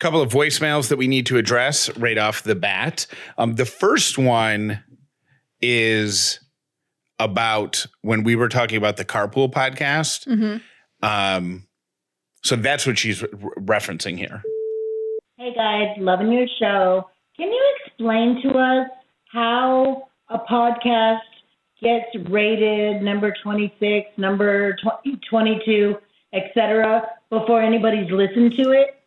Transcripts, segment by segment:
couple of voicemails that we need to address right off the bat. Um, the first one is about when we were talking about the carpool podcast. Mm-hmm. Um, so that's what she's re- referencing here. Hey guys, loving your show. Can you explain to us how a podcast gets rated number 26, number 20, 22, etc. before anybody's listened to it?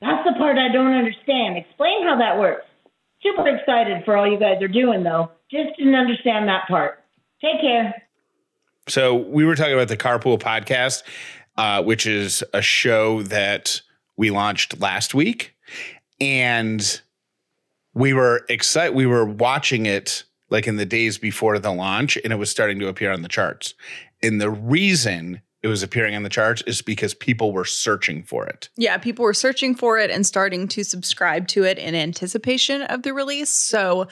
That's the part I don't understand. Explain how that works. Super excited for all you guys are doing, though. Just didn't understand that part. Take care. So, we were talking about the Carpool Podcast, uh, which is a show that we launched last week. And we were excited. We were watching it like in the days before the launch, and it was starting to appear on the charts. And the reason it was appearing on the charts is because people were searching for it. Yeah, people were searching for it and starting to subscribe to it in anticipation of the release. So,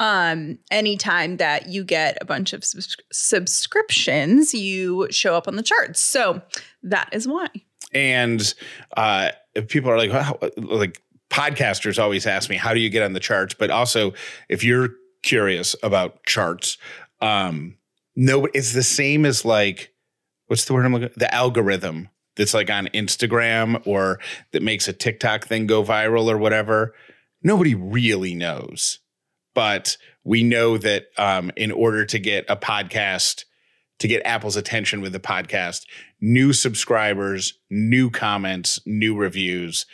um, anytime that you get a bunch of subs- subscriptions, you show up on the charts. So that is why. And uh, people are like, like podcasters always ask me, how do you get on the charts? But also, if you're curious about charts, um, no, it's the same as like what's the word I'm looking the algorithm that's like on Instagram or that makes a TikTok thing go viral or whatever. Nobody really knows. But we know that um, in order to get a podcast, to get Apple's attention with the podcast, new subscribers, new comments, new reviews,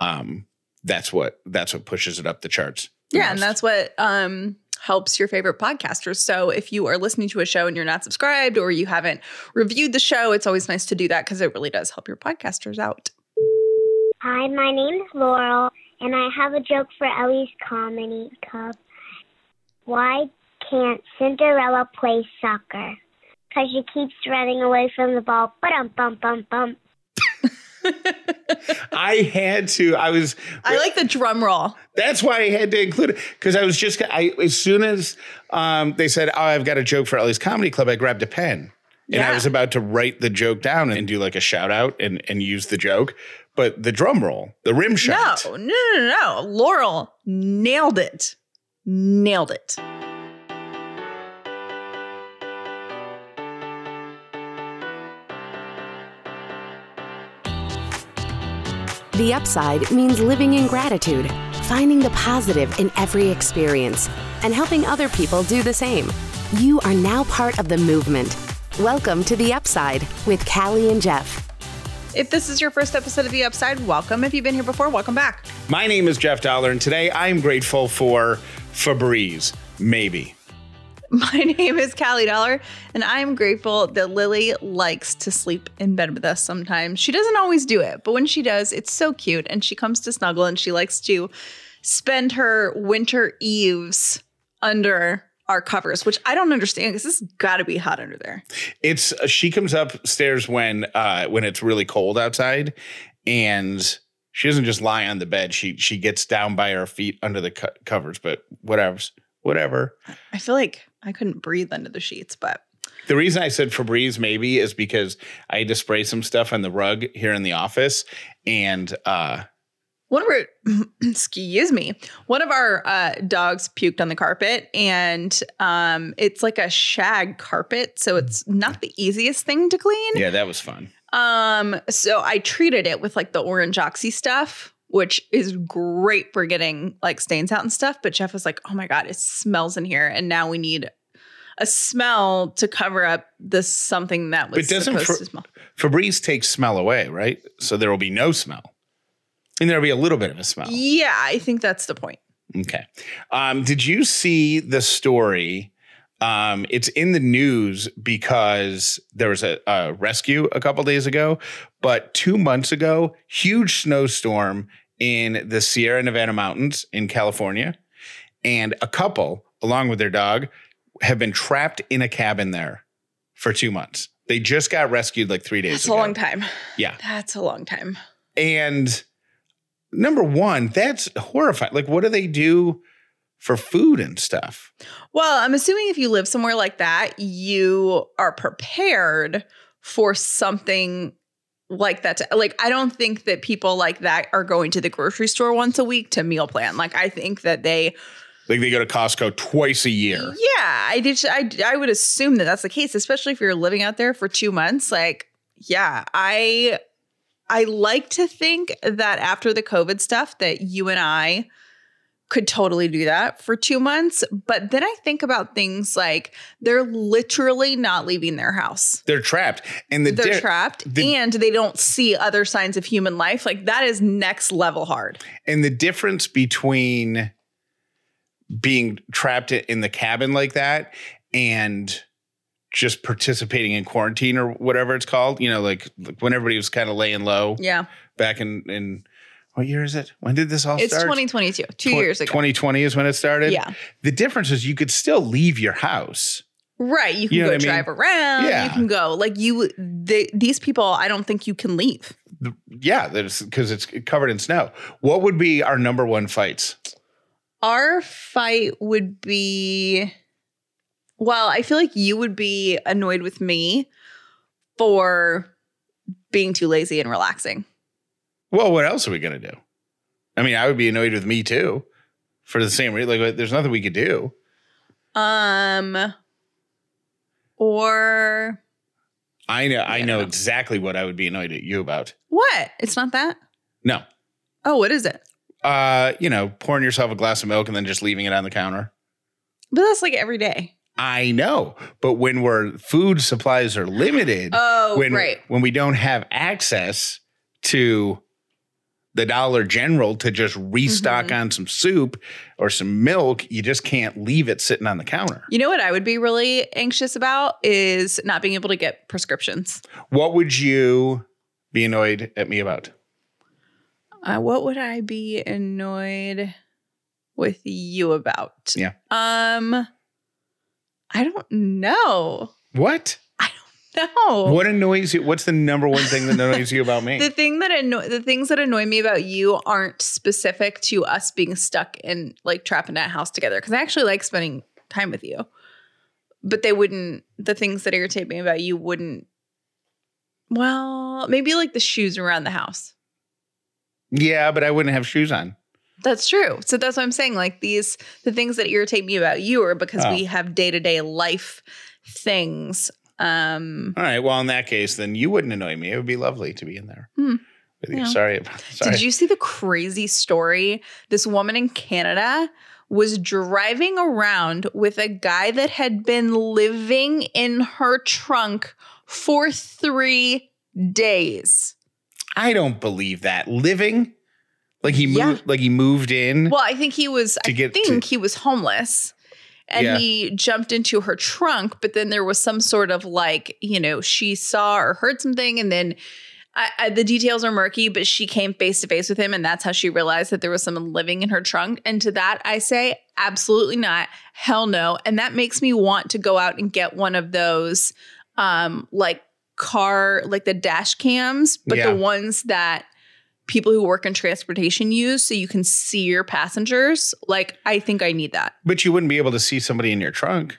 um, that's what that's what pushes it up the charts. The yeah, most. and that's what um helps your favorite podcasters. So if you are listening to a show and you're not subscribed or you haven't reviewed the show, it's always nice to do that because it really does help your podcasters out. Hi, my name is Laurel, and I have a joke for Ellie's Comedy Club. Why can't Cinderella play soccer? Because she keeps running away from the ball. Bum bum bum bum. I had to. I was. I like the drum roll. That's why I had to include it because I was just. I as soon as um, they said, "Oh, I've got a joke for Ellie's Comedy Club," I grabbed a pen and yeah. I was about to write the joke down and do like a shout out and and use the joke, but the drum roll, the rim shot. No, no, no, no. Laurel nailed it. Nailed it. The upside means living in gratitude, finding the positive in every experience, and helping other people do the same. You are now part of the movement. Welcome to The Upside with Callie and Jeff. If this is your first episode of The Upside, welcome. If you've been here before, welcome back. My name is Jeff Dollar, and today I'm grateful for Febreze. Maybe. My name is Callie Dollar, and I'm grateful that Lily likes to sleep in bed with us sometimes. She doesn't always do it, but when she does, it's so cute. And she comes to snuggle and she likes to spend her winter eves under our covers, which I don't understand because this has got to be hot under there. It's uh, she comes upstairs when uh when it's really cold outside, and she doesn't just lie on the bed. She she gets down by her feet under the co- covers. But whatever, whatever. I feel like I couldn't breathe under the sheets, but the reason I said Febreze maybe is because I had to spray some stuff on the rug here in the office, and uh, one of our excuse me, one of our uh, dogs puked on the carpet, and um, it's like a shag carpet, so it's not the easiest thing to clean. Yeah, that was fun. Um, so I treated it with like the orange oxy stuff, which is great for getting like stains out and stuff. But Jeff was like, "Oh my god, it smells in here," and now we need a smell to cover up this something that was supposed for, to smell. Febreze takes smell away, right? So there will be no smell, and there'll be a little bit of a smell. Yeah, I think that's the point. Okay. Um, did you see the story? Um, it's in the news because there was a, a rescue a couple days ago, but two months ago, huge snowstorm in the Sierra Nevada mountains in California, and a couple, along with their dog, have been trapped in a cabin there for two months. They just got rescued like three days That's a long time. Yeah. That's a long time. And number one, that's horrifying. Like, what do they do for food and stuff? Well, I'm assuming if you live somewhere like that, you are prepared for something like that. To, like, I don't think that people like that are going to the grocery store once a week to meal plan. Like, I think that they, Like, they go to Costco twice a year. yeah, I did. I I would assume that that's the case, especially if you're living out there for two months. Like, yeah, I I like to think that after the COVID stuff, that you and I could totally do that for two months. But then I think about things like they're literally not leaving their house. They're trapped. And the they're di- trapped the- and they don't see other signs of human life. Like that is next level hard. and the difference between being trapped in the cabin like that and just participating in quarantine or whatever it's called, you know, like, like when everybody was kind of laying low Yeah. back in in what year is it? When did this all start? It's start? 2022, two Tw- years ago. 2020 is when it started. Yeah. The difference is you could still leave your house. Right. You can You know go I mean? drive around. Yeah. You can go. Like you, they, these people, I don't think you can leave. The- yeah, because it's covered in snow. What would be our number one fights? Our fight would be, well, I feel like you would be annoyed with me for being too lazy and relaxing. Well, what else are we gonna do? I mean, I would be annoyed with me too, for the same reason. Like, there's nothing we could do. Um, or I know. I Yeah, I know don't know. exactly what I would be annoyed at you about. what? It's not that. No, Oh, what is it? Uh, you know, pouring yourself a glass of milk and then just leaving it on the counter. But that's like every day. I know, but when we're food supplies are limited, Oh, when right. when we don't have access to the Dollar General to just restock Mhm. on some soup or some milk, you just can't leave it sitting on the counter. You know what I would be really anxious about is not being able to get prescriptions. What would you be annoyed at me about? Uh, what would I be annoyed with you about? Yeah. Um, I don't know. What? I don't know. What annoys you? What's the number one thing that annoys you about me? The thing that annoy the things that annoy me about you aren't specific to us being stuck in like trapped in that house together. Because I actually like spending time with you, but they wouldn't. The things that irritate me about you wouldn't. Well, maybe like the shoes around the house. Yeah, but I wouldn't have shoes on. That's true. So that's what I'm saying. Like these, the things that irritate me about you are because Oh. we have day to day life things. Um, All right. Well, in that case, then you wouldn't annoy me. It would be lovely to be in there Hmm. with you. Yeah. Sorry. about- Sorry. Did you see the crazy story? This woman in Canada was driving around with a guy that had been living in her trunk for three days. I don't believe that. Living like he moved, Yeah. like he moved in. Well, I think he was, I think to- he was homeless. And Yeah. he jumped into her trunk, but then there was some sort of like, you know, she saw or heard something, and then I, I, the details are murky, but she came face to face with him, and that's how she realized that there was someone living in her trunk. And to that, I say, absolutely not. Hell no. And that makes me want to go out and get one of those, um, like car, like the dash cams, but Yeah. the ones that people who work in transportation use so you can see your passengers. Like, I think I need that. but you wouldn't be able to see somebody in your trunk.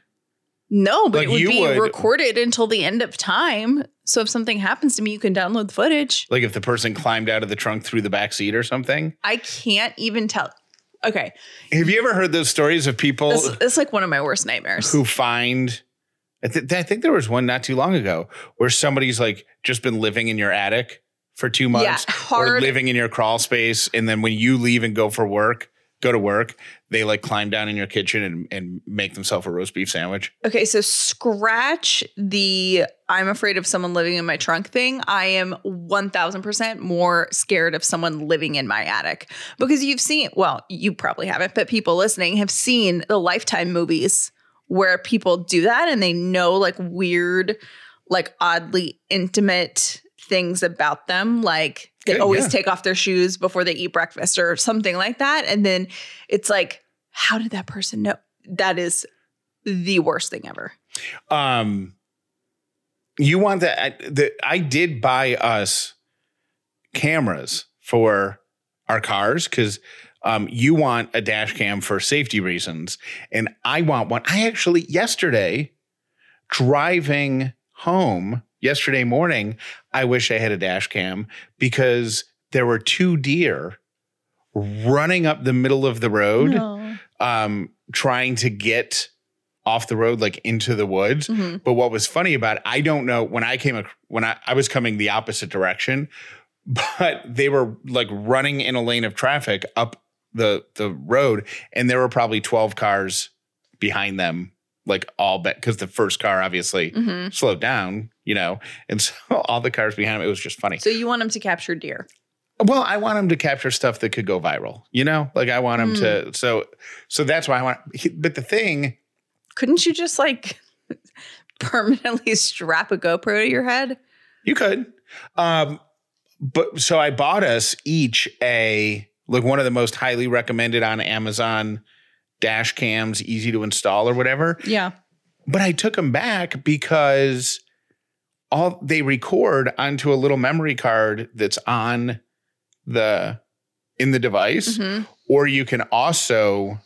No, but Like, it would be would- recorded until the end of time. So if something happens to me, you can download the footage. Like if the person climbed out of the trunk through the back seat or something. I can't even tell. Okay. Have you ever heard those stories of people It's, this like one of my worst nightmares. who find? I, th- I think there was one not too long ago where somebody's like just been living in your attic for two months, or hard- living in your crawl space, and then when you leave and go for work, go to work, they like climb down in your kitchen and, and make themselves a roast beef sandwich. Okay, so scratch the I'm afraid of someone living in my trunk thing. I am 1000% more scared of someone living in my attic because you've seen, well, you probably haven't, but people listening have seen the Lifetime movies where people do that and they know like weird, like oddly intimate things about them, like they Good, always yeah. take off their shoes before they eat breakfast or something like that. And then it's like, how did that person know? That is the worst thing ever. Um, you want that? The, I did buy us cameras for our cars because um, you want a dash cam for safety reasons, and I want one. I actually yesterday driving home yesterday morning, I wish I had a dash cam because there were two deer running up the middle of the road, No. um, trying to get off the road like into the woods. Mhm. But what was funny about it, I don't know when I came when I, I was coming the opposite direction, but they were like running in a lane of traffic up the the road, and there were probably twelve cars behind them, like all bet because the first car obviously Mhm. slowed down, you know, and so all the cars behind him. It was just funny. So you want them to capture deer. Well, I want him to capture stuff that could go viral, you know, like I want him to. So so that's why I want. But the thing. Couldn't you just like permanently strap a GoPro to your head? You could. Um, but so I bought us each a like one of the most highly recommended on Amazon dash cams, easy to install or whatever. Yeah. But I took them back because all they record onto a little memory card that's on the in the device, Mhm. or you can also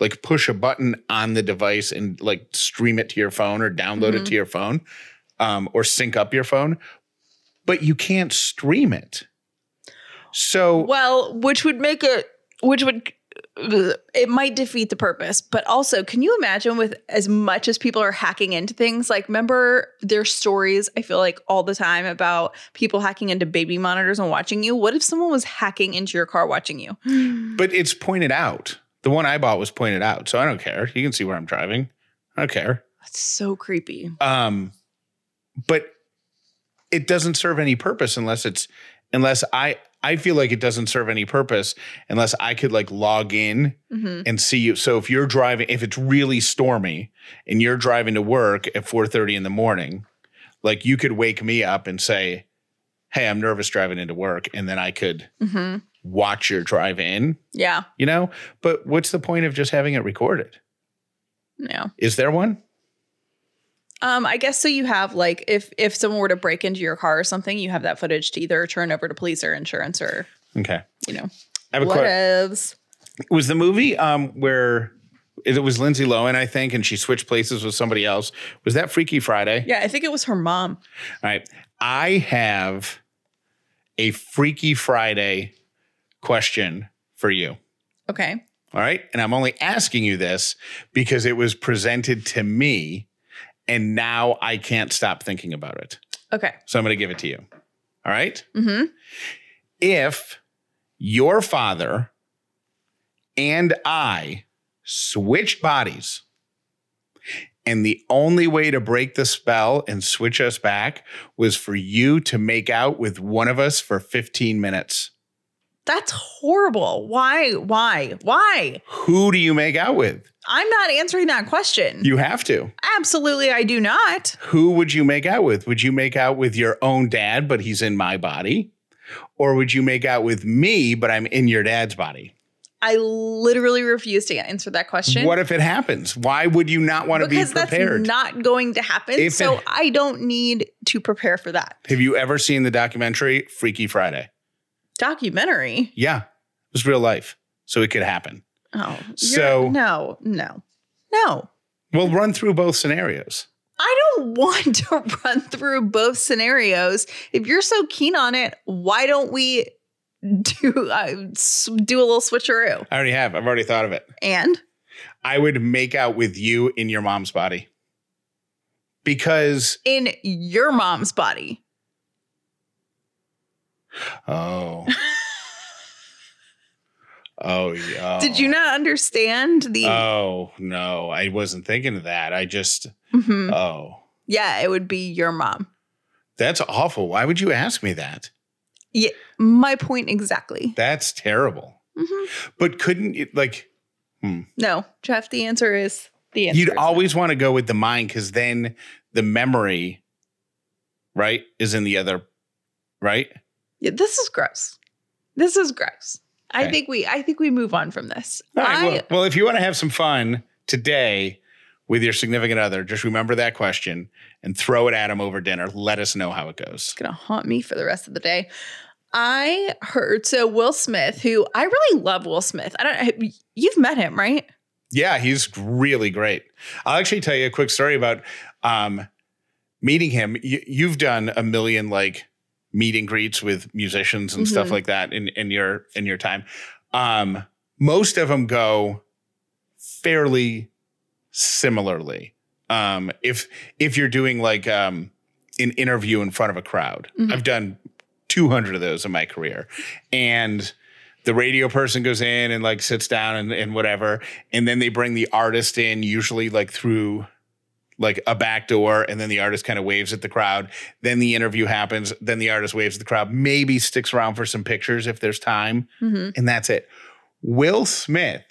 like push a button on the device and like stream it to your phone or download it Mhm. to your phone um, or sync up your phone but you can't stream it so Well, which would make it, which would, it might defeat the purpose. But also, can you imagine with as much as people are hacking into things? Like, remember their stories, I feel like all the time about people hacking into baby monitors and watching you. What if someone was hacking into your car watching you? but it's pointed out the one i bought was pointed out so i don't care you can see where i'm driving i don't care That's so creepy. um but it doesn't serve any purpose unless it's unless i i feel like it doesn't serve any purpose unless i could like log in hmm and see you. So if you're driving if it's really stormy and you're driving to work at 4:30 in the morning like you could wake me up and say hey i'm nervous driving into work and then i could hmm watch your drive in Yeah. you know? But what's the point of just having it recorded? Yeah. is there one Um, I guess so. You have like if if someone were to break into your car or something, you have that footage to either turn over to police or insurance or okay you know i have a whatevs. was the movie um where it was Lindsay Lohan, I think, and she switched places with somebody else. Was that Freaky Friday? Yeah, I think it was her mom. All right. I have a Freaky Friday question for you. Okay. All right. And I'm only asking you this because it was presented to me and now I can't stop thinking about it. Okay. So I'm going to give it to you. All right. Mm-hmm. If your father and I switched bodies, and the only way to break the spell and switch us back was for you to make out with one of us for 15 minutes. That's horrible. Why? Why? Why? Who do you make out with? I'm not answering that question. You have to. Absolutely, I do not. Who would you make out with? Would you make out with your own dad, but he's in my body? Or would you make out with me, but I'm in your dad's body? I literally refuse to answer that question. What if it happens? Why would you not want to be because prepared? that's not going to happen. If so it- I don't need to prepare for that. Have you ever seen the documentary Freaky Friday? Documentary. Yeah, it was real life. So it could happen. Oh, So- no, no, no. We'll run through both scenarios. I don't want to run through both scenarios. If you're so keen on it, why don't we do uh, do a little switcheroo? I already have. I've already thought of it. And I would make out with you in your mom's body. Because, in your mom's body. Oh. oh, yeah. Did you not understand the? Oh, no. I wasn't thinking of that. I just, Mhm. oh. Yeah, it would be your mom. That's awful. Why would you ask me that? Yeah, my point exactly. That's terrible. Mhm. But couldn't you, like, No, Jeff. The answer is the answer. You'd always want to go with the mind because then the memory, right, is in the other right? Yeah, this is gross. This is gross. I think we I think we move on from this. Right, I well, well, if you want to have some fun today with your significant other, just remember that question and throw it at him over dinner. Let us know how it goes. it's gonna haunt me for the rest of the day. I heard so Will Smith, who I really love Will Smith. I don't you've met him, right? Yeah, he's really great. I'll actually tell you a quick story about um, meeting him. You, you've done a million like meet and greets with musicians and stuff Mhm. like that in, in your in your time. Um, most of them go fairly similarly. Um, if if you're doing like um, an interview in front of a crowd, Mhm. I've done 200 of those in my career, and the radio person goes in and like sits down and, and whatever and then they bring the artist in usually like through like a back door and then the artist kind of waves at the crowd then the interview happens then the artist waves at the crowd maybe sticks around for some pictures if there's time Mm-hmm. and that's it will smith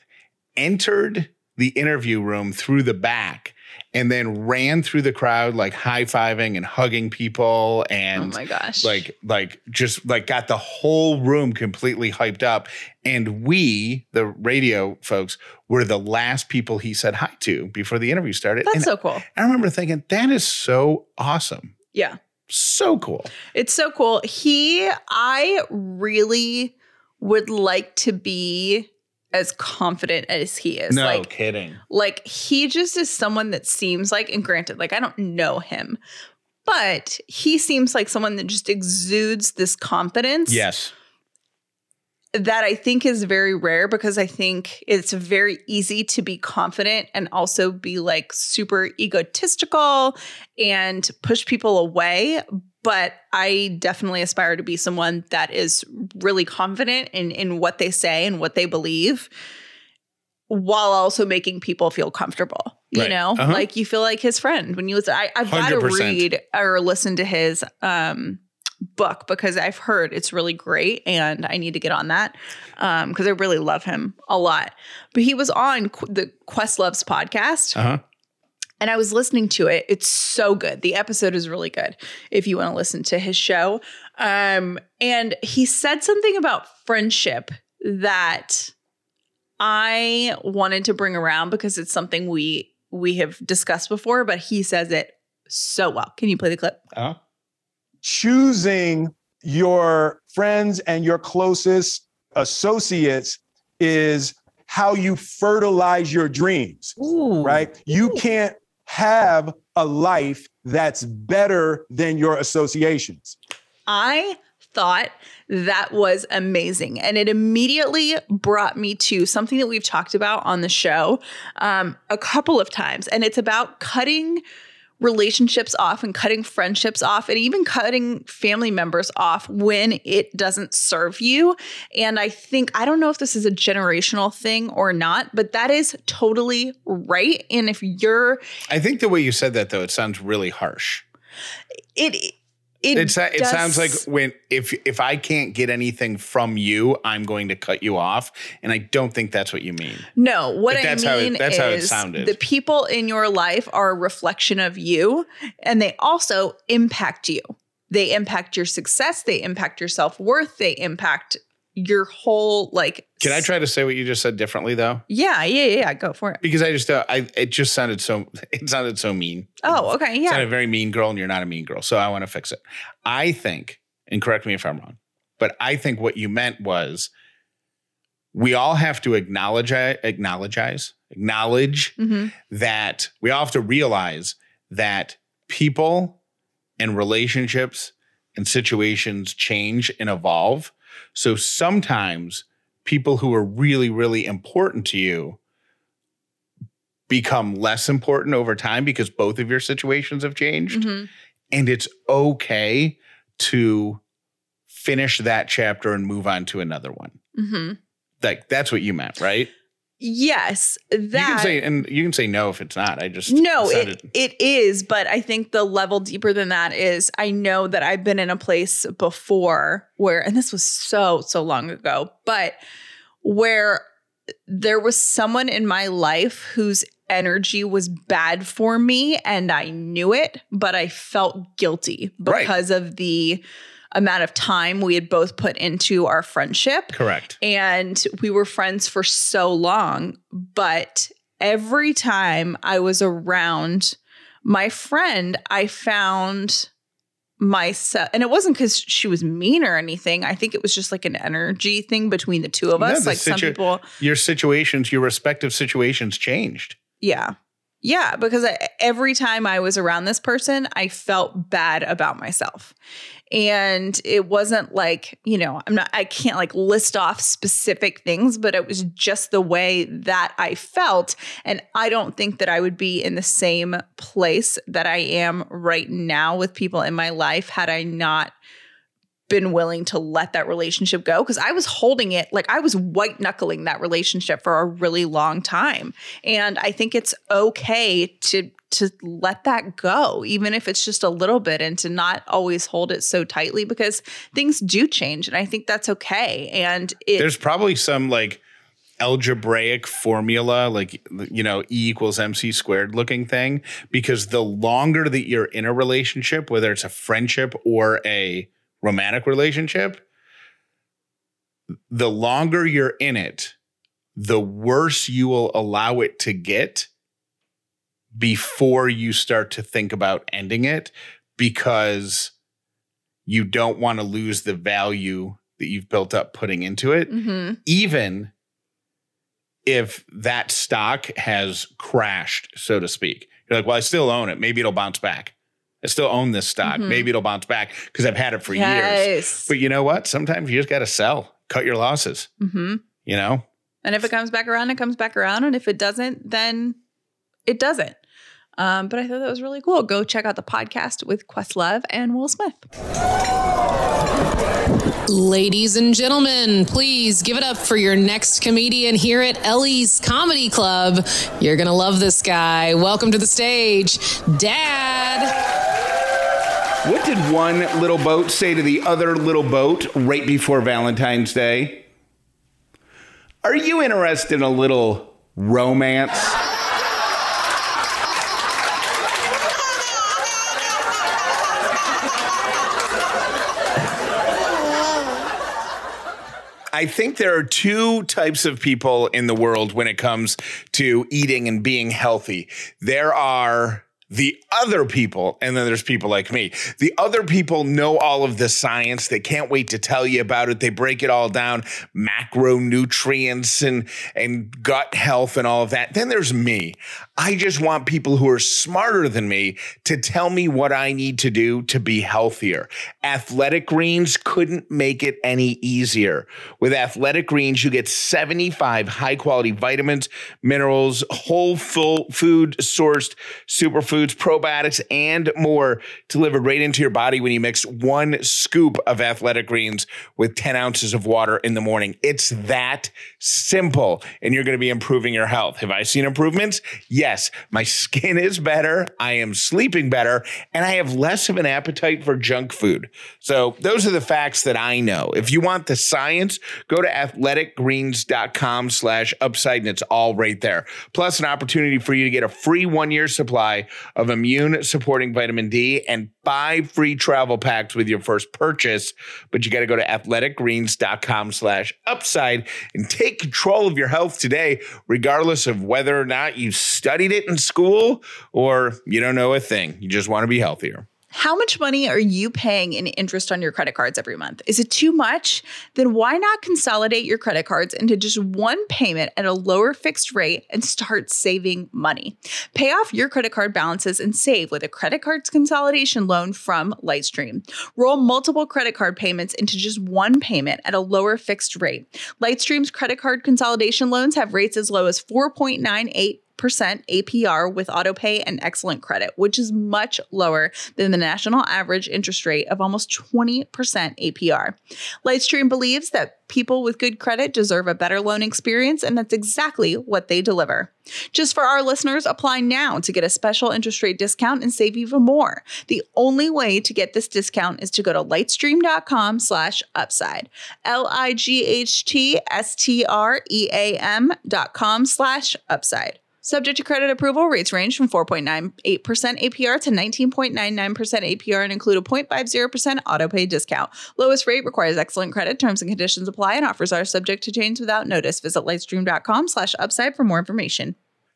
entered the interview room through the back and then ran through the crowd like high-fiving and hugging people and Oh my gosh. like like just like got the whole room completely hyped up and we the radio folks were the last people he said hi to before the interview started that's and so cool. i remember thinking that is so awesome Yeah. so cool It's so cool. He, I really would like to be as confident as he is. no Like, kidding like he just is someone that seems like, and granted, like I don't know him, but he seems like someone that just exudes this confidence. yes that I think is very rare because I think it's very easy to be confident and also be like super egotistical and push people away. But I definitely aspire to be someone that is really confident in, in what they say and what they believe while also making people feel comfortable. You Right. know, Uh-huh. like you feel like his friend when you listen. I, I've got to read or listen to his um book because I've heard it's really great and I need to get on that um because I really love him a lot. But he was on Qu- the Questlove's podcast uh-huh and I was listening to it. It's so good. The episode is really good if you want to listen to his show. Um and he said something about friendship that I wanted to bring around because it's something we we have discussed before, but he says it so well. Can you play the clip? uh-huh choosing your friends and your closest associates is how you fertilize your dreams, right? You can't have a life that's better than your associations. I thought that was amazing. And it immediately brought me to something that we've talked about on the show um, a couple of times. And it's about cutting relationships off and cutting friendships off and even cutting family members off when it doesn't serve you. And I think, I don't know if this is a generational thing or not, but that is totally right. And if you're, i think the way you said that though it sounds really harsh it, it, it, sa- it sounds like when if if i can't get anything from you i'm going to cut you off and i don't think that's what you mean No, what But that's I how it- mean that's how it is sounded. the people in your life are a reflection of you and they also impact you. They impact your success, they impact your self-worth, they impact your whole like can i try to say what you just said differently though Yeah, yeah, yeah, go for it. because I just uh, I it just sounded so it sounded so mean. Oh, okay, yeah. It yeah. sounded very mean girl, and you're not a mean girl. So I want to fix it. I think, and correct me if I'm wrong, but I think what you meant was we all have to acknowledge acknowledge acknowledge Mhm. that we all have to realize that people and relationships and situations change and evolve. So sometimes people who are really, really important to you become less important over time because both of your situations have changed. Mhm. And it's okay to finish that chapter and move on to another one. Mhm. Like that's what you meant, right? Yes, that you can say and you can say no if it's not. I just No, it, it is, but I think the level deeper than that is I know that I've been in a place before where, and this was so, so long ago, but where there was someone in my life whose energy was bad for me and I knew it, but I felt guilty Right. because of the amount of time we had both put into our friendship. Correct. And we were friends for so long. But every time I was around my friend, I found myself and it wasn't because she was mean or anything i think it was just like an energy thing between the two of us the like some people Your situations, your respective situations changed. yeah yeah because I, every time i was around this person i felt bad about myself and it wasn't like you know i'm not i can't like list off specific things but it was just the way that i felt. And i don't think that i would be in the same place that i am right now with people in my life had i not been willing to let that relationship go because I was holding it like I was white knuckling that relationship for a really long time. And I think it's okay to to let that go even if it's just a little bit and to not always hold it so tightly because things do change and I think that's okay. And it There's probably some like algebraic formula, like, you know, E equals MC squared looking thing, because the longer that you're in a relationship, whether it's a friendship or a romantic relationship, the longer you're in it, the worse you will allow it to get before you start to think about ending it because you don't want to lose the value that you've built up putting into it. Mhm. even if that stock has crashed so to speak. You're like well i still own it. Maybe it'll bounce back i still own this stock Mhm. maybe it'll bounce back because i've had it for years but you know what sometimes you just got to sell cut your losses Mhm. you know And if it comes back around, it comes back around. And if it doesn't, then it doesn't. Um, but I thought that was really cool. Go check out the podcast with Questlove and Will Smith. Ladies and gentlemen, please give it up for your next comedian here at Ellie's Comedy Club. You're going to love this guy. Welcome to the stage, Dad. What did one little boat say to the other little boat right before valentine's day are you interested in a little romance I think there are two types of people in the world when it comes to eating and being healthy. There are the other people, and then there's people like me. The other people know all of the science. They can't wait to tell you about it. They break it all down, macronutrients and, and gut health and all of that. Then there's me. I just want people who are smarter than me to tell me what I need to do to be healthier. Athletic Greens couldn't make it any easier. With Athletic Greens, you get 75 high quality vitamins, minerals, whole full food sourced superfoods, probiotics, and more delivered right into your body when you mix one scoop of Athletic Greens with 10 ounces of water in the morning. It's that simple, and you're going to be improving your health. Have I seen improvements? Yes. My skin is better. I am sleeping better, and I have less of an appetite for junk food. So, those are the facts that I know. If you want the science, go to athleticgreens.com slash upside, and it's all right there. Plus, an opportunity for you to get a free one year supply of immune supporting vitamin D and five free travel packs with your first purchase. But you got to go to athleticgreens.com slash upside and take control of your health today, regardless of whether or not you studied it in school or you don't know a thing. You just want to be healthier. How much money are you paying in interest on your credit cards every month? Is it too much? Then why not consolidate your credit cards into just one payment at a lower fixed rate and start saving money? Pay off your credit card balances and save with a credit cards consolidation loan from Lightstream. Roll multiple credit card payments into just one payment at a lower fixed rate. Lightstream's credit card consolidation loans have rates as low as 4.98 percent APR with autopay and excellent credit, which is much lower than the national average interest rate of almost 20% APR. Lightstream believes that people with good credit deserve a better loan experience, and that's exactly what they deliver. Just for our listeners, apply now to get a special interest rate discount and save even more. The only way to get this discount is to go to lightstream.com slash upside. L-I-G-H-T-S-T-R-E-A-M dot com slash upside. Subject to credit approval, rates range from 4.98% APR to 19.99% APR and include a 0.50% auto pay discount. Lowest rate requires excellent credit. Terms and conditions apply and offers are subject to change without notice. Visit lightstream.com slash upside for more information.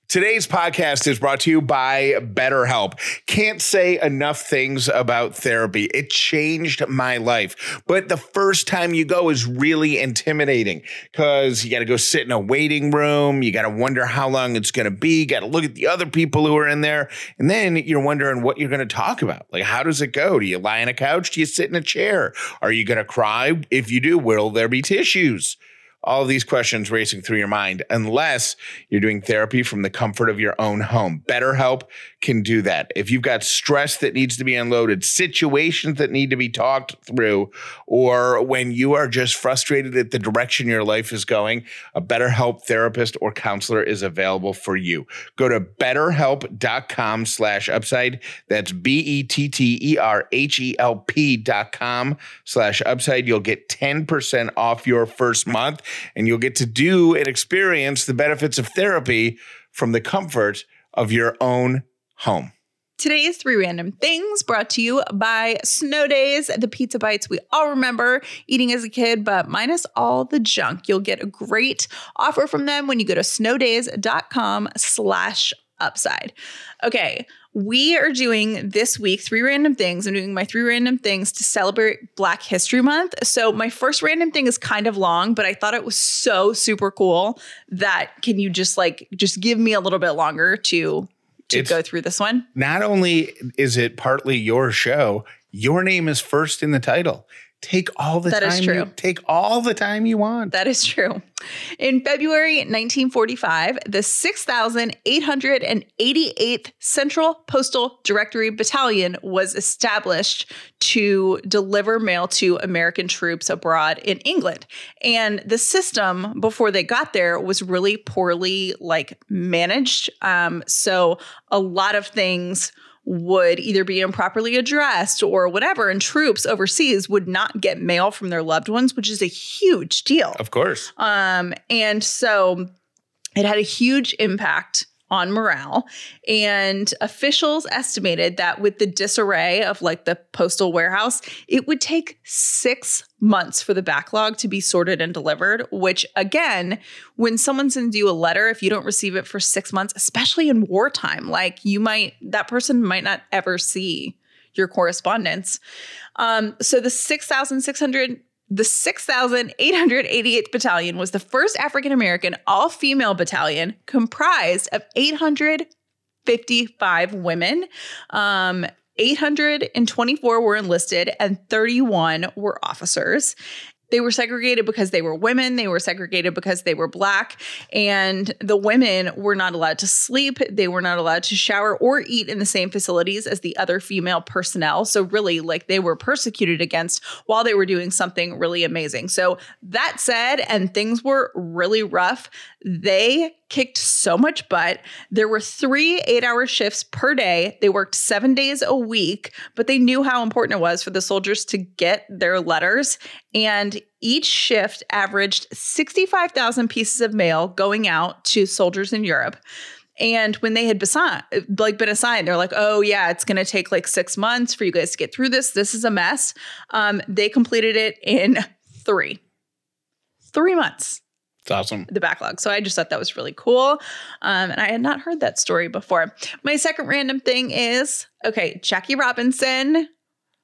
Today's podcast is brought to you by BetterHelp. Can't say enough things about therapy. It changed my life. But the first time you go is really intimidating because you got to go sit in a waiting room. You got to wonder how long it's going to be. You got to look at the other people who are in there. And then you're wondering what you're going to talk about. Like, how does it go? Do you lie on a couch? Do you sit in a chair? Are you going to cry? If you do, will there be tissues? All of these questions racing through your mind unless you're doing therapy from the comfort of your own home. BetterHelp can do that. If you've got stress that needs to be unloaded, situations that need to be talked through, or when you are just frustrated at the direction your life is going, a BetterHelp therapist or counselor is available for you. Go to betterhelp.com slash upside. That's B-E-T-T-E-R-H-E-L-P dot com slash upside. You'll get 10% off your first month and you'll get to do and experience the benefits of therapy from the comfort of your own home. Today's three random things brought to you by Snow Days, the pizza bites we all remember eating as a kid, but minus all the junk. You'll get a great offer from them when you go to snowdays.com slash upside. Okay, we are doing this week three random things. I'm doing my three random things to celebrate Black History Month. So, my first random thing is kind of long, but I thought it was so super cool that can you just like just give me a little bit longer to to It's- go through this one? Not only is it partly your show, your name is first in the title. Take all the That time That is true. you take all the time you want. That is true. In February 1945, the 6,888th Central Postal Directory Battalion was established to deliver mail to American troops abroad in England. And the system before they got there was really poorly like managed. Um, so a lot of things would either be improperly addressed or whatever, and troops overseas would not get mail from their loved ones, which is a huge deal. of course. Um, and so it had a huge impact on morale. And officials estimated that with the disarray of like the postal warehouse, it would take six months for the backlog to be sorted and delivered. Which, again, when someone sends you a letter, if you don't receive it for six months, especially in wartime, like you might, that person might not ever see your correspondence. Um, so the 6,600 the 6,888th Battalion was the first African American all female battalion comprised of 855 women. Um, 824 were enlisted and 31 were officers. They were segregated because they were women. They were segregated because they were black. And the women were not allowed to sleep. They were not allowed to shower or eat in the same facilities as the other female personnel. So, really, like they were persecuted against while they were doing something really amazing. So, that said, and things were really rough, they kicked so much butt. There were three eight hour shifts per day. They worked seven days a week, but they knew how important it was for the soldiers to get their letters. And each shift averaged 65,000 pieces of mail going out to soldiers in Europe. And when they had besi- like been assigned, they're like, "Oh yeah, it's going to take like six months for you guys to get through this. This is a mess." Um, they completed it in three, three months It's awesome. the backlog. So I just thought that was really cool. Um, and I had not heard that story before. My second random thing is okay, Jackie Robinson,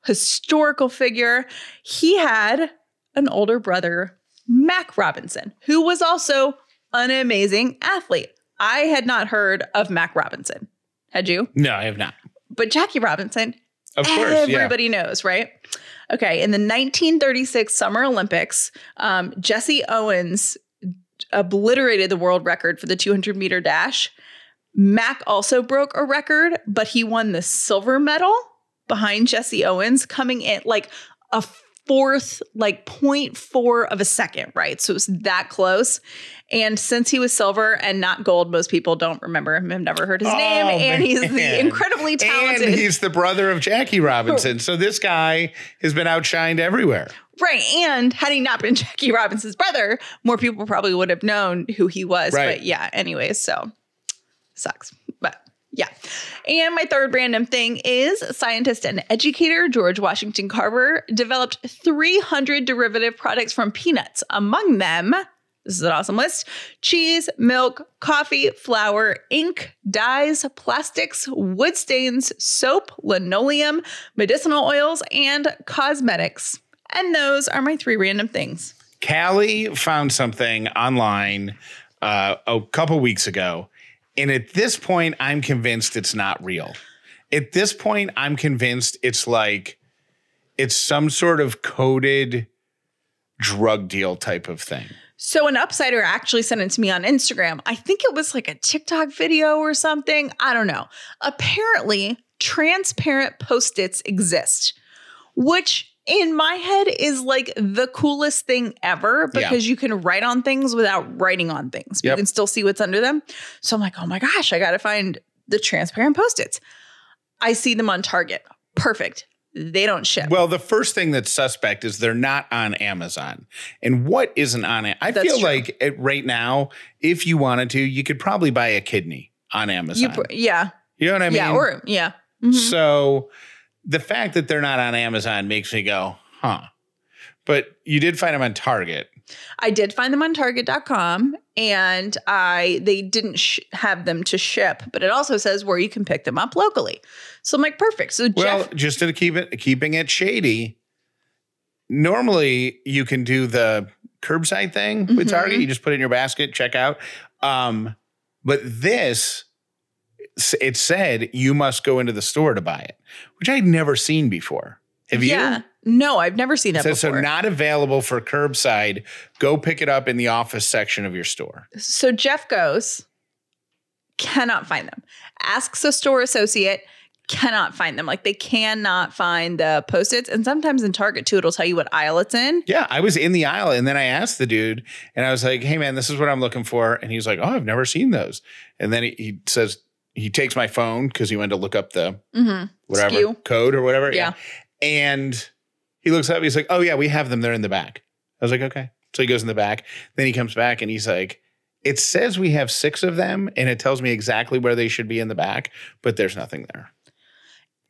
historical figure. He had an older brother, Mack Robinson, who was also an amazing athlete. I had not heard of Mack Robinson. Had you? No, I have not. But Jackie Robinson, Of course, yeah. Everybody knows, right? Okay. In the 1936 Summer Olympics, um, Jesse Owens obliterated the world record for the 200 meter dash. Mack also broke a record, but he won the silver medal behind Jesse Owens, coming in like a fourth, like 0.4 of a second, right? So it was that close. And since he was silver and not gold, most people don't remember him, have never heard his oh, name. Oh, And he's the incredibly talented. And he's the brother of Jackie Robinson. So this guy has been outshined everywhere. Right. And had he not been Jackie Robinson's brother, more people probably would have known who he was. Right. But yeah, anyways, so sucks. Yeah. And my third random thing is scientist and educator George Washington Carver developed 300 derivative products from peanuts. Among them, this is an awesome list cheese, milk, coffee, flour, ink, dyes, plastics, wood stains, soap, linoleum, medicinal oils, and cosmetics. And those are my three random things. Callie found something online uh, a couple weeks ago. And at this point, I'm convinced it's not real. At this point, I'm convinced it's like it's some sort of coded drug deal type of thing. So an upsider actually sent it to me on Instagram. I think it was like a TikTok video or something. I don't know. Apparently, transparent post-its exist, which in my head is like the coolest thing ever because you can write on things without writing on things. You can still see what's under them. So I'm like, oh my gosh, I got to find the transparent post-its. I see them on Target. Perfect. They don't ship. Well, the first thing that's suspect is they're not on Amazon. And what isn't on it? I That's feel true. like it, right now, if you wanted to, you could probably buy a kidney on you, Amazon. pr- yeah, You know what I mean? yeah, or yeah. Mhm. So the fact that they're not on Amazon makes me go, huh. But you did find them on Target. I did find them on target.com and I they didn't sh- have them to ship, but it also says where you can pick them up locally. So I'm like perfect. So Well, Jeff just to keep it keeping it shady, normally you can do the curbside thing with Mhm. Target. You just put it in your basket, check out. Um, but this it said you must go into the store to buy it, which I'd never seen before. Have you? Yeah. No, I've never seen that so before. not available for curbside. Go pick it up in the office section of your store. so Jeff goes, cannot find them. Asks a store associate, cannot find them. Like they cannot find the post-its. And sometimes in Target too, it'll tell you what aisle it's in. Yeah, I was in the aisle and then I asked the dude and I was like, hey man, this is what I'm looking for. And he's like, oh, I've never seen those. And then he, he says, he takes my phone because he went to look up the Mm-hmm. whatever SKU. code or whatever. Yeah. And he looks up, he's like, oh yeah, we have them. They're in the back. I was like, okay. So he goes in the back. Then he comes back and he's like, it says we have six of them and it tells me exactly where they should be in the back, but there's nothing there.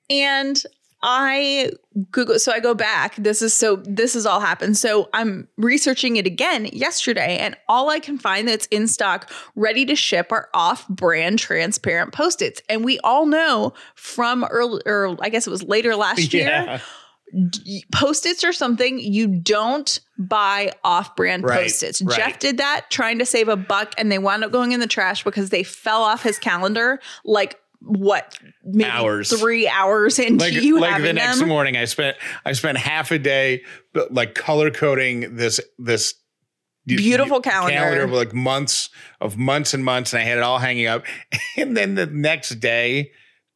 And I Google, so I go back. This is so, this has all happened. So I'm researching it again yesterday, and all I can find that's in stock, ready to ship, are off brand transparent post its. And we all know from early, or I guess it was later last year, post its are something you don't buy off brand Right, post its. right. Jeff did that trying to save a buck, and they wound up going in the trash because they fell off his calendar like what maybe Hours. three hours into like, you like having the next them. morning i spent i spent half a day like color coding this this Beautiful calendar. calendar with like months of months and months and i had it all hanging up and then the next day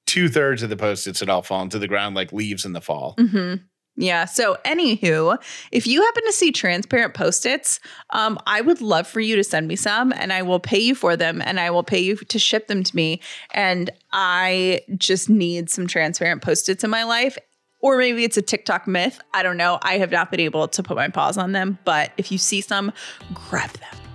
two-thirds of the post-its had all fallen to the ground like leaves in the fall hmm Yeah. So, anywho, if you happen to see transparent post its, um, I would love for you to send me some and I will pay you for them and I will pay you to ship them to me. And I just need some transparent post its in my life. Or maybe it's a TikTok myth. I don't know. I have not been able to put my paws on them, but if you see some, grab them.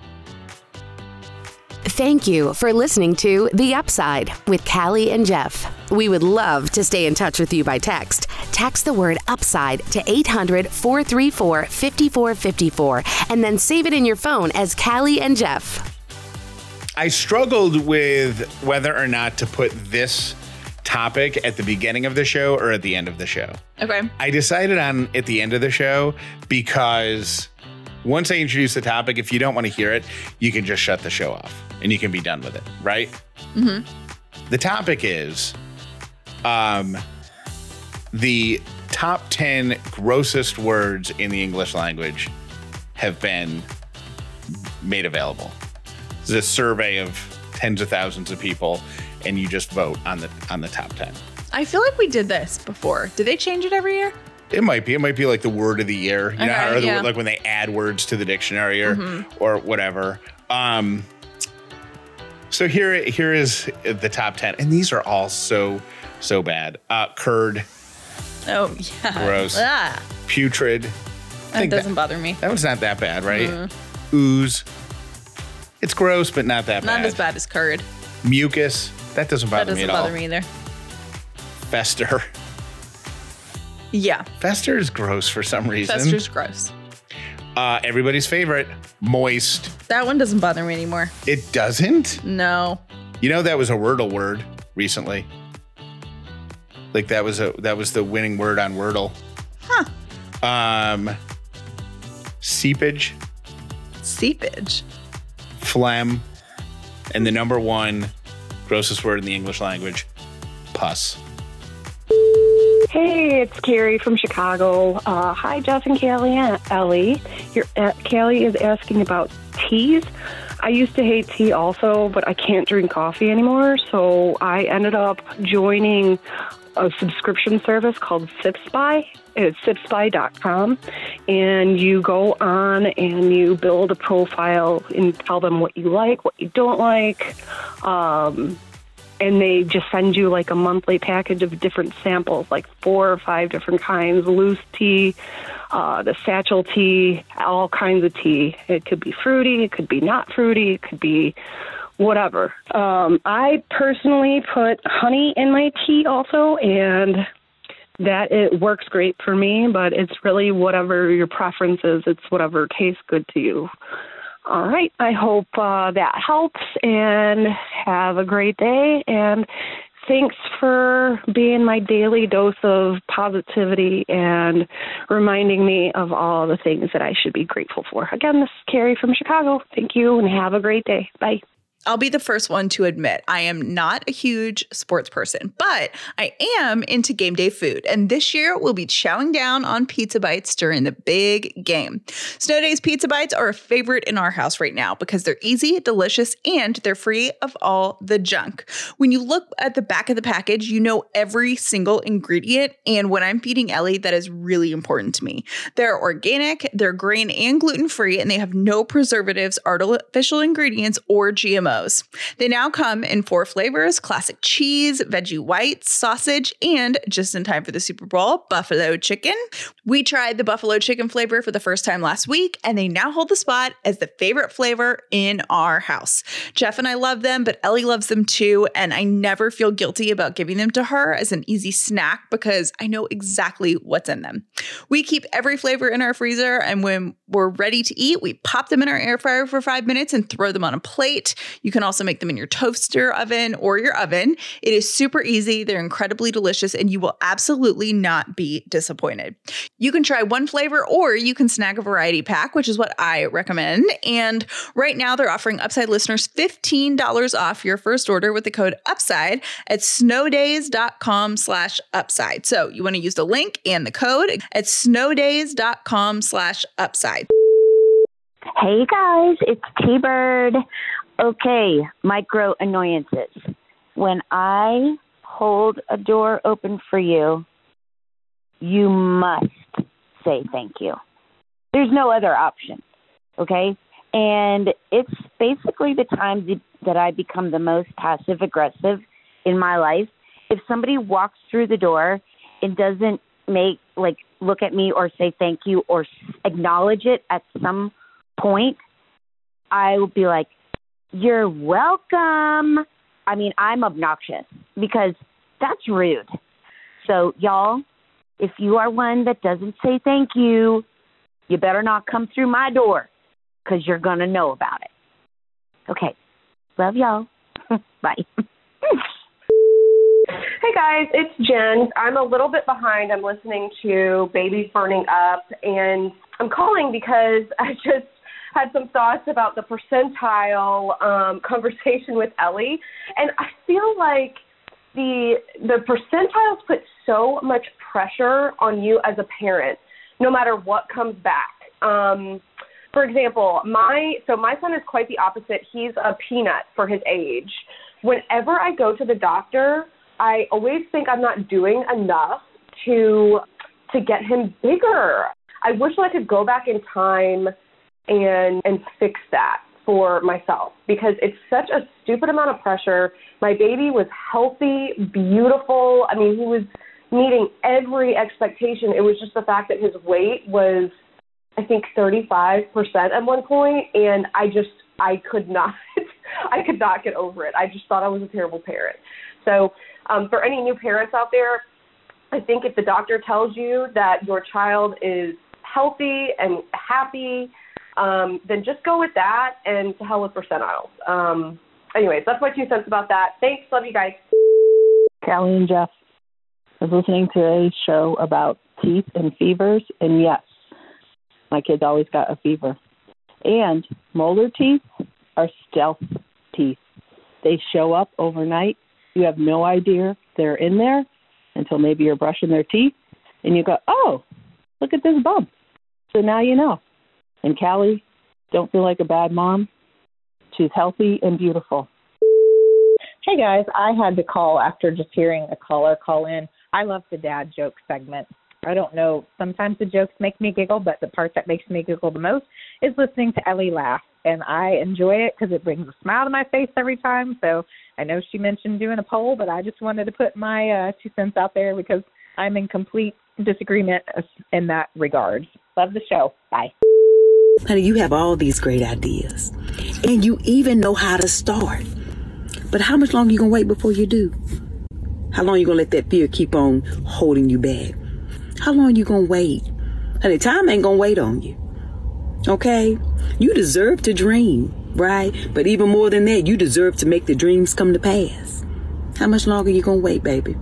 Thank you for listening to The Upside with Callie and Jeff. We would love to stay in touch with you by text. Text the word upside to 800 434 5454 and then save it in your phone as Callie and Jeff. i struggled with whether or not to put this topic at the beginning of the show or at the end of the show Okay. I decided on at the end of the show because once I introduce the topic, if you don't want to hear it, you can just shut the show off and you can be done with it, right? Mhm. The topic is um, the top 10 grossest words in the English language have been made available. This is a survey of tens of thousands of people, and you just vote on the on the top 10. I feel like we did this before. Do they change it every year? It might be. It might be like the word of the year. You know, Okay, or the, yeah. like when they add words to the dictionary or Mhm. or whatever. Um, so here here is the top ten, and these are all so so bad. Uh, curd, Oh, yeah. Gross. Ah, putrid. I that doesn't bother me. That one's not that bad, right? Mm. Ooze. It's gross, but not that Not bad. Not as bad as curd. Mucus. That doesn't bother me. That doesn't at all. bother me either. Fester. Yeah. Fester is gross for some reason. Fester's gross. Uh, everybody's favorite, moist. That one doesn't bother me anymore. It doesn't. No. You know that was a Wordle word recently. Like that was a that was the winning word on Wordle. Huh. Um, seepage, Seepage. phlegm, and the number one grossest word in the English language, pus. Hey, it's Carrie from Chicago. Uh, hi, Jeff and Callie and Ellie. Your, uh, Callie is asking about teas. I used to hate tea also, but I can't drink coffee anymore, so I ended up joining a subscription service called Sips by. It's sipsby.com, and you go on and you build a profile and tell them what you like, what you don't like. Um, and they just send you like a monthly package of different samples, like four or five different kinds, loose tea, uh, the satchel tea, all kinds of tea. It could be fruity, it could be not fruity, it could be whatever. Um, I personally put honey in my tea also, and that it works great for me, but it's really whatever your preference is. It's whatever tastes good to you. All right. I hope uh, that helps and have a great day. And thanks for being my daily dose of positivity and reminding me of all the things that I should be grateful for. Again, this is Carrie from Chicago. Thank you and have a great day. Bye. I'll be the first one to admit I am not a huge sports person, but I am into game day food. And this year we'll be chowing down on pizza bites during the big game. Snow Days pizza bites are a favorite in our house right now because they're easy, delicious, and they're free of all the junk. When you look at the back of the package, you know every single ingredient. And when I'm feeding Ellie, that is really important to me. They're organic, they're grain and gluten free, and they have no preservatives, artificial ingredients, or They now come in four flavors classic cheese, veggie whites, sausage, and just in time for the Super Bowl, buffalo chicken. We tried the buffalo chicken flavor for the first time last week, and they now hold the spot as the favorite flavor in our house. Jeff and I love them, but Ellie loves them too, and I never feel guilty about giving them to her as an easy snack because I know exactly what's in them. We keep every flavor in our freezer, and when we're ready to eat, we pop them in our air fryer for five minutes and throw them on a plate. You can also make them in your toaster oven or your oven. It is super easy, they're incredibly delicious, and you will absolutely not be disappointed. You can try one flavor or you can snag a variety pack, which is what I recommend. And right now, they're offering Upside listeners $15 off your first order with the code UPSIDE at snowdays.com slash upside. So you want to use the link and the code at snowdays.com slash upside. Hey guys, it's T Bird. Okay, micro annoyances. When I hold a door open for you, you must say thank you. There's no other option. Okay? And it's basically the times that I become the most passive aggressive in my life. If somebody walks through the door and doesn't make, like, look at me or say thank you or acknowledge it at some point, I will be like, You're welcome. I mean, I'm obnoxious because that's rude. So, y'all, if you are one that doesn't say thank you, you better not come through my door because you're going to know about it. Okay. Love y'all. Bye. Hey guys, it's Jen. I'm a little bit behind. I'm listening to Babies Burning Up, and I'm calling because I just had some thoughts about the percentile um, conversation with Ellie, and I feel like the the percentiles put so much pressure on you as a parent, no matter what comes back. Um, for example, my so my son is quite the opposite. He's a peanut for his age. Whenever I go to the doctor, I always think I'm not doing enough to to get him bigger. I wish I could go back in time and and fix that for myself because it's such a stupid amount of pressure. My baby was healthy, beautiful. I mean, he was meeting every expectation. It was just the fact that his weight was I think 35% at one point and I just I could not, I could not get over it. I just thought I was a terrible parent. So, um, for any new parents out there, I think if the doctor tells you that your child is healthy and happy, um, then just go with that and to hell with percentiles. Um, anyways, that's my two cents about that. Thanks. Love you guys. Callie and Jeff. I was listening to a show about teeth and fevers, and yes, my kids always got a fever. And molar teeth are stealth teeth. They show up overnight. You have no idea they're in there until maybe you're brushing their teeth, and you go, "Oh, look at this bump." So now you know. And Callie, don't feel like a bad mom. She's healthy and beautiful. Hey guys, I had to call after just hearing a caller call in. I love the dad joke segment. I don't know, sometimes the jokes make me giggle, but the part that makes me giggle the most is listening to Ellie laugh. And I enjoy it because it brings a smile to my face every time. So I know she mentioned doing a poll, but I just wanted to put my uh, two cents out there because I'm in complete disagreement in that regard. Love the show. Bye. Honey, you have all these great ideas, and you even know how to start. But how much longer you gonna wait before you do? How long you gonna let that fear keep on holding you back? How long you gonna wait? Honey, time ain't gonna wait on you. Okay? You deserve to dream, right? But even more than that, you deserve to make the dreams come to pass. How much longer you gonna wait, baby?